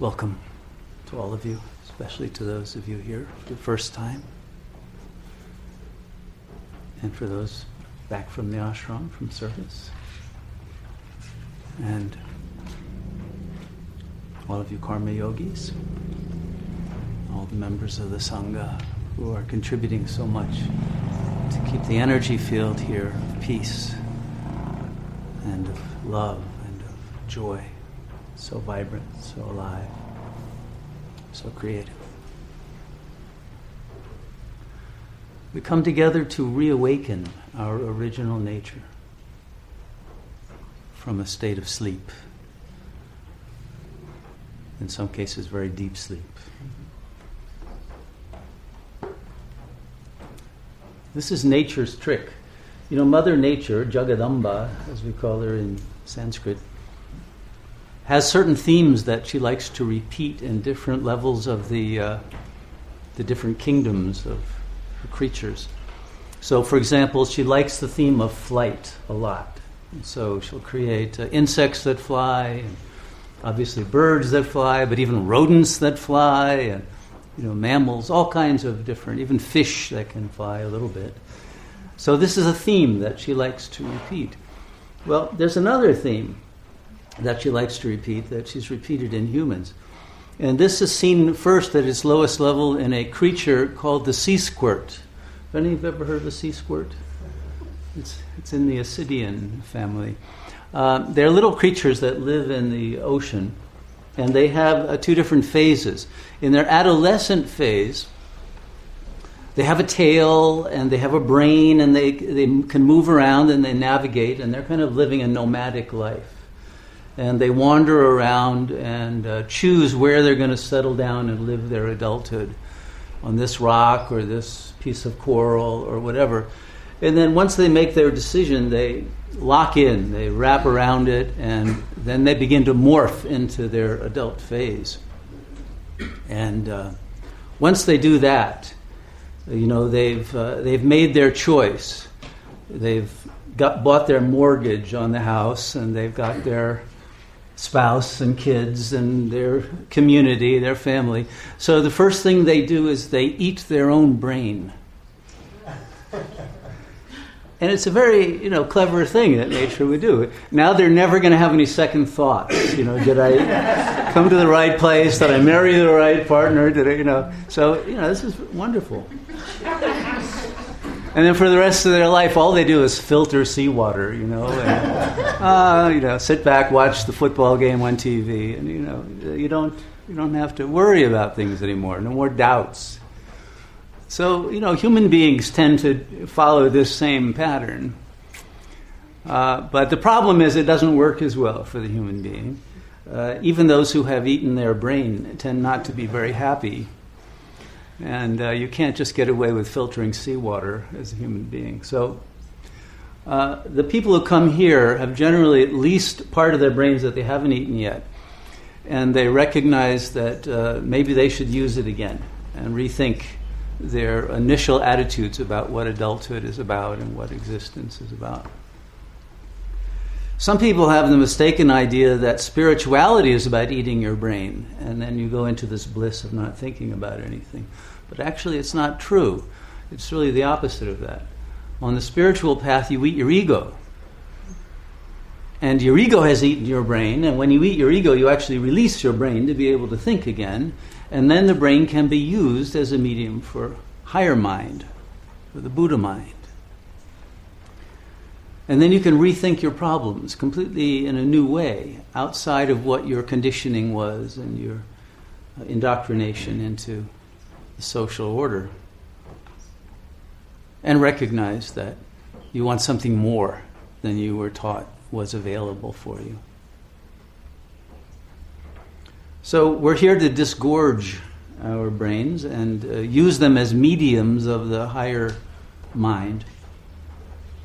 welcome to all of you, especially to those of you here for the first time. And for those back from the ashram, from service. And all of you karma yogis, all the members of the Sangha who are contributing so much to keep the energy field here of peace and of love and of joy so vibrant, so alive, so creative. We come together to reawaken our original nature from a state of sleep, in some cases, very deep sleep. This is nature's trick. You know, Mother Nature, Jagadamba, as we call her in Sanskrit, has certain themes that she likes to repeat in different levels of the, uh, the different kingdoms of creatures. So, for example, she likes the theme of flight a lot. So she'll create uh, insects that fly, and obviously birds that fly, but even rodents that fly, and you know mammals, all kinds of different, even fish that can fly a little bit. So this is a theme that she likes to repeat. Well, there's another theme that she likes to repeat that she's repeated in humans. And this is seen first at its lowest level in a creature called the sea squirt. Have any of you ever heard of the sea squirt? It's, it's in the Ascidian family. Uh, they're little creatures that live in the ocean, and they have uh, two different phases. In their adolescent phase, they have a tail and they have a brain and they, they can move around and they navigate, and they're kind of living a nomadic life and they wander around and uh, choose where they're going to settle down and live their adulthood on this rock or this piece of coral or whatever. And then once they make their decision, they lock in, they wrap around it, and then they begin to morph into their adult phase. And uh, once they do that, you know, they've, uh, they've made their choice. They've got, bought their mortgage on the house, and they've got their spouse and kids and their community, their family. So the first thing they do is they eat their own brain. And it's a very, you know, clever thing that nature would do. Now they're never going to have any second thoughts. You know, did I come to the right place? Did I marry the right partner? Did I, you know? So, you know, this is wonderful. And then for the rest of their life, all they do is filter seawater, you know, and, uh, you know, sit back, watch the football game on TV, and you know, you don't you don't have to worry about things anymore. No more doubts. So you know, human beings tend to follow this same pattern. Uh, but the problem is, it doesn't work as well for the human being. Uh, even those who have eaten their brain tend not to be very happy and uh, you can't just get away with filtering seawater as a human being. So, uh, the people who come here have generally at least part of their brains that they haven't eaten yet, and they recognize that uh, maybe they should use it again and rethink their initial attitudes about what adulthood is about and what existence is about. Some people have the mistaken idea that spirituality is about eating your brain, and then you go into this bliss of not thinking about anything. But actually, it's not true. It's really the opposite of that. On the spiritual path, you eat your ego. And your ego has eaten your brain, and when you eat your ego, you actually release your brain to be able to think again, and then the brain can be used as a medium for higher mind, for the Buddha mind. And then you can rethink your problems completely in a new way, outside of what your conditioning was and your uh, indoctrination into the social order. And recognize that you want something more than you were taught was available for you. So we're here to disgorge our brains and uh, use them as mediums of the higher mind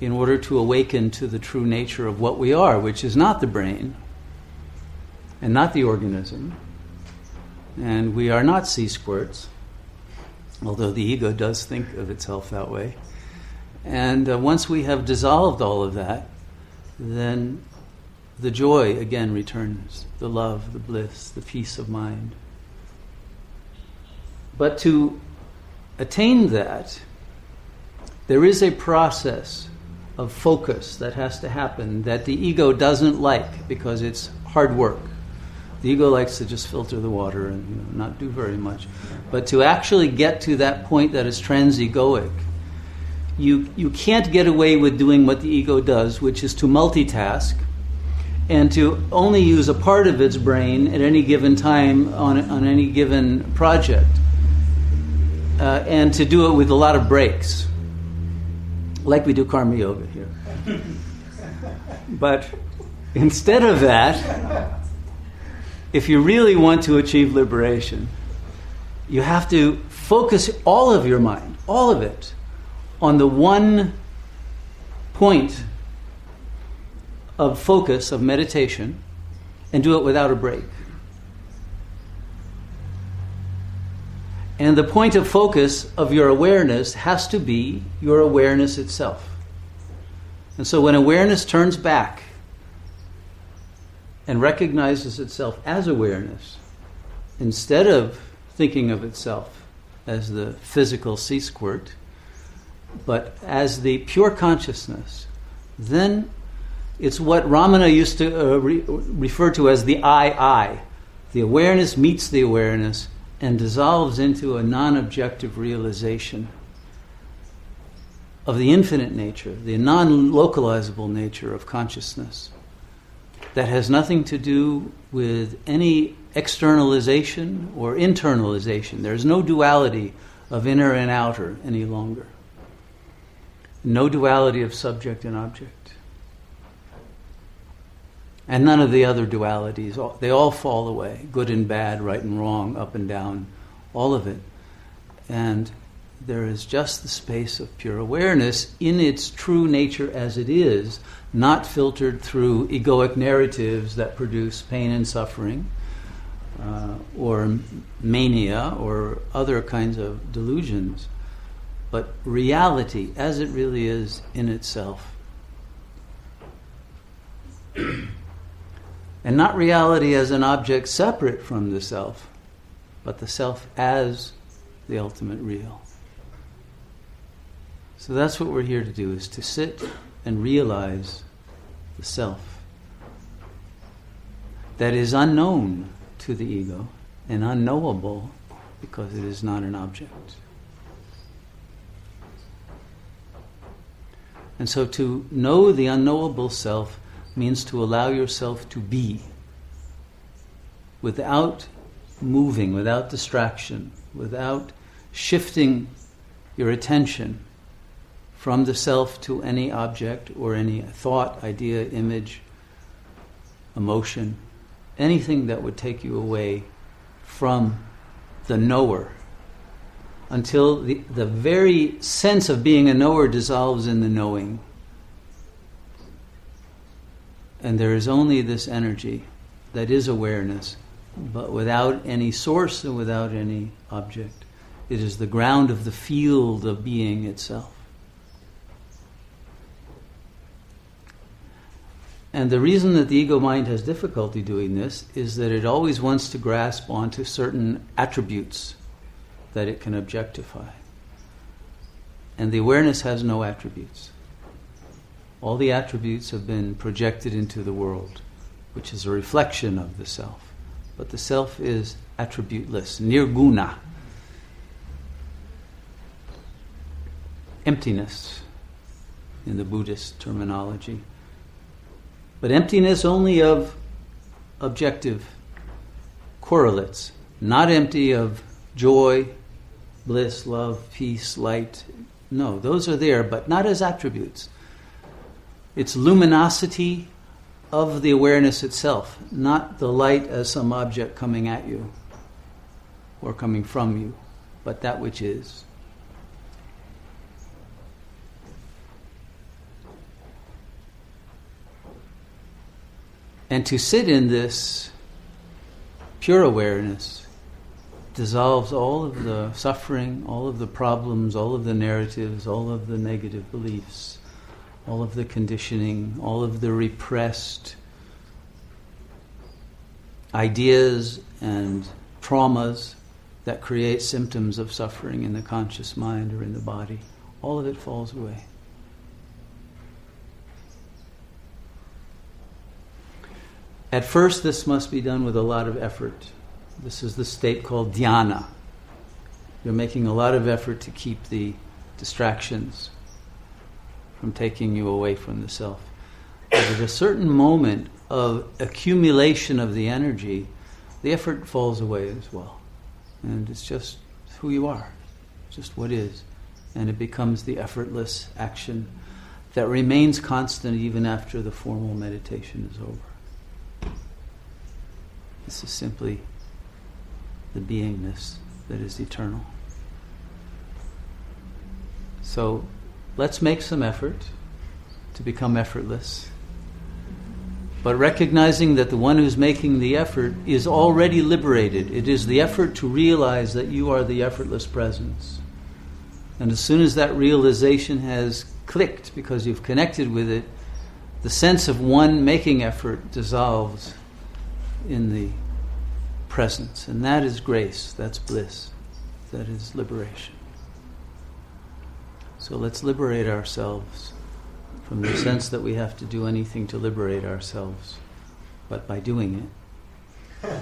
in order to awaken to the true nature of what we are, which is not the brain and not the organism. And we are not sea squirts, although the ego does think of itself that way. And uh, once we have dissolved all of that, then the joy again returns, the love, the bliss, the peace of mind. But to attain that, there is a process of focus that has to happen that the ego doesn't like because it's hard work. The ego likes to just filter the water and you know, not do very much. But to actually get to that point that is transegoic, you, you can't get away with doing what the ego does, which is to multitask and to only use a part of its brain at any given time on, on any given project, uh, and to do it with a lot of breaks like we do karma yoga here. but instead of that, if you really want to achieve liberation, you have to focus all of your mind, all of it, on the one point of focus, of meditation, and do it without a break. And the point of focus of your awareness has to be your awareness itself. And so when awareness turns back and recognizes itself as awareness, instead of thinking of itself as the physical sea squirt, but as the pure consciousness, then it's what Ramana used to uh, re- refer to as the I I. The awareness meets the awareness and dissolves into a non objective realization of the infinite nature, the non localizable nature of consciousness that has nothing to do with any externalization or internalization. There's no duality of inner and outer any longer, no duality of subject and object and none of the other dualities. They all fall away good and bad, right and wrong, up and down, all of it. And there is just the space of pure awareness in its true nature as it is, not filtered through egoic narratives that produce pain and suffering. Uh, or mania or other kinds of delusions, but reality as it really is in itself. And not reality as an object separate from the self, but the self as the ultimate real. So that's what we're here to do is to sit and realize the self that is unknown to the ego and unknowable because it is not an object. And so to know the unknowable self means to allow yourself to be without moving, without distraction, without shifting your attention from the self to any object or any thought, idea, image, emotion, anything that would take you away from the knower until the, the very sense of being a knower dissolves in the knowing and there is only this energy that is awareness, but without any source and without any object. It is the ground of the field of being itself. And the reason that the ego mind has difficulty doing this is that it always wants to grasp onto certain attributes that it can objectify. And the awareness has no attributes. All the attributes have been projected into the world, which is a reflection of the self. But the self is attributeless, nirguna. Emptiness in the Buddhist terminology. But emptiness only of objective correlates, not empty of joy, bliss, love, peace, light. No, those are there, but not as attributes. It's luminosity of the awareness itself, not the light as some object coming at you or coming from you, but that which is. And to sit in this pure awareness dissolves all of the suffering, all of the problems, all of the narratives, all of the negative beliefs all of the conditioning, all of the repressed ideas and traumas that create symptoms of suffering in the conscious mind or in the body, all of it falls away. At first, this must be done with a lot of effort. This is the state called dhyana. You're making a lot of effort to keep the distractions from taking you away from the self. But at a certain moment of accumulation of the energy, the effort falls away as well. And it's just who you are, just what is. And it becomes the effortless action that remains constant even after the formal meditation is over. This is simply the beingness that is eternal. So let's make some effort to become effortless. But recognizing that the one who's making the effort is already liberated. It is the effort to realize that you are the effortless presence. And as soon as that realization has clicked because you've connected with it, the sense of one making effort dissolves in the presence. And that is grace, that's bliss, that is liberation. So let's liberate ourselves from the sense that we have to do anything to liberate ourselves, but by doing it.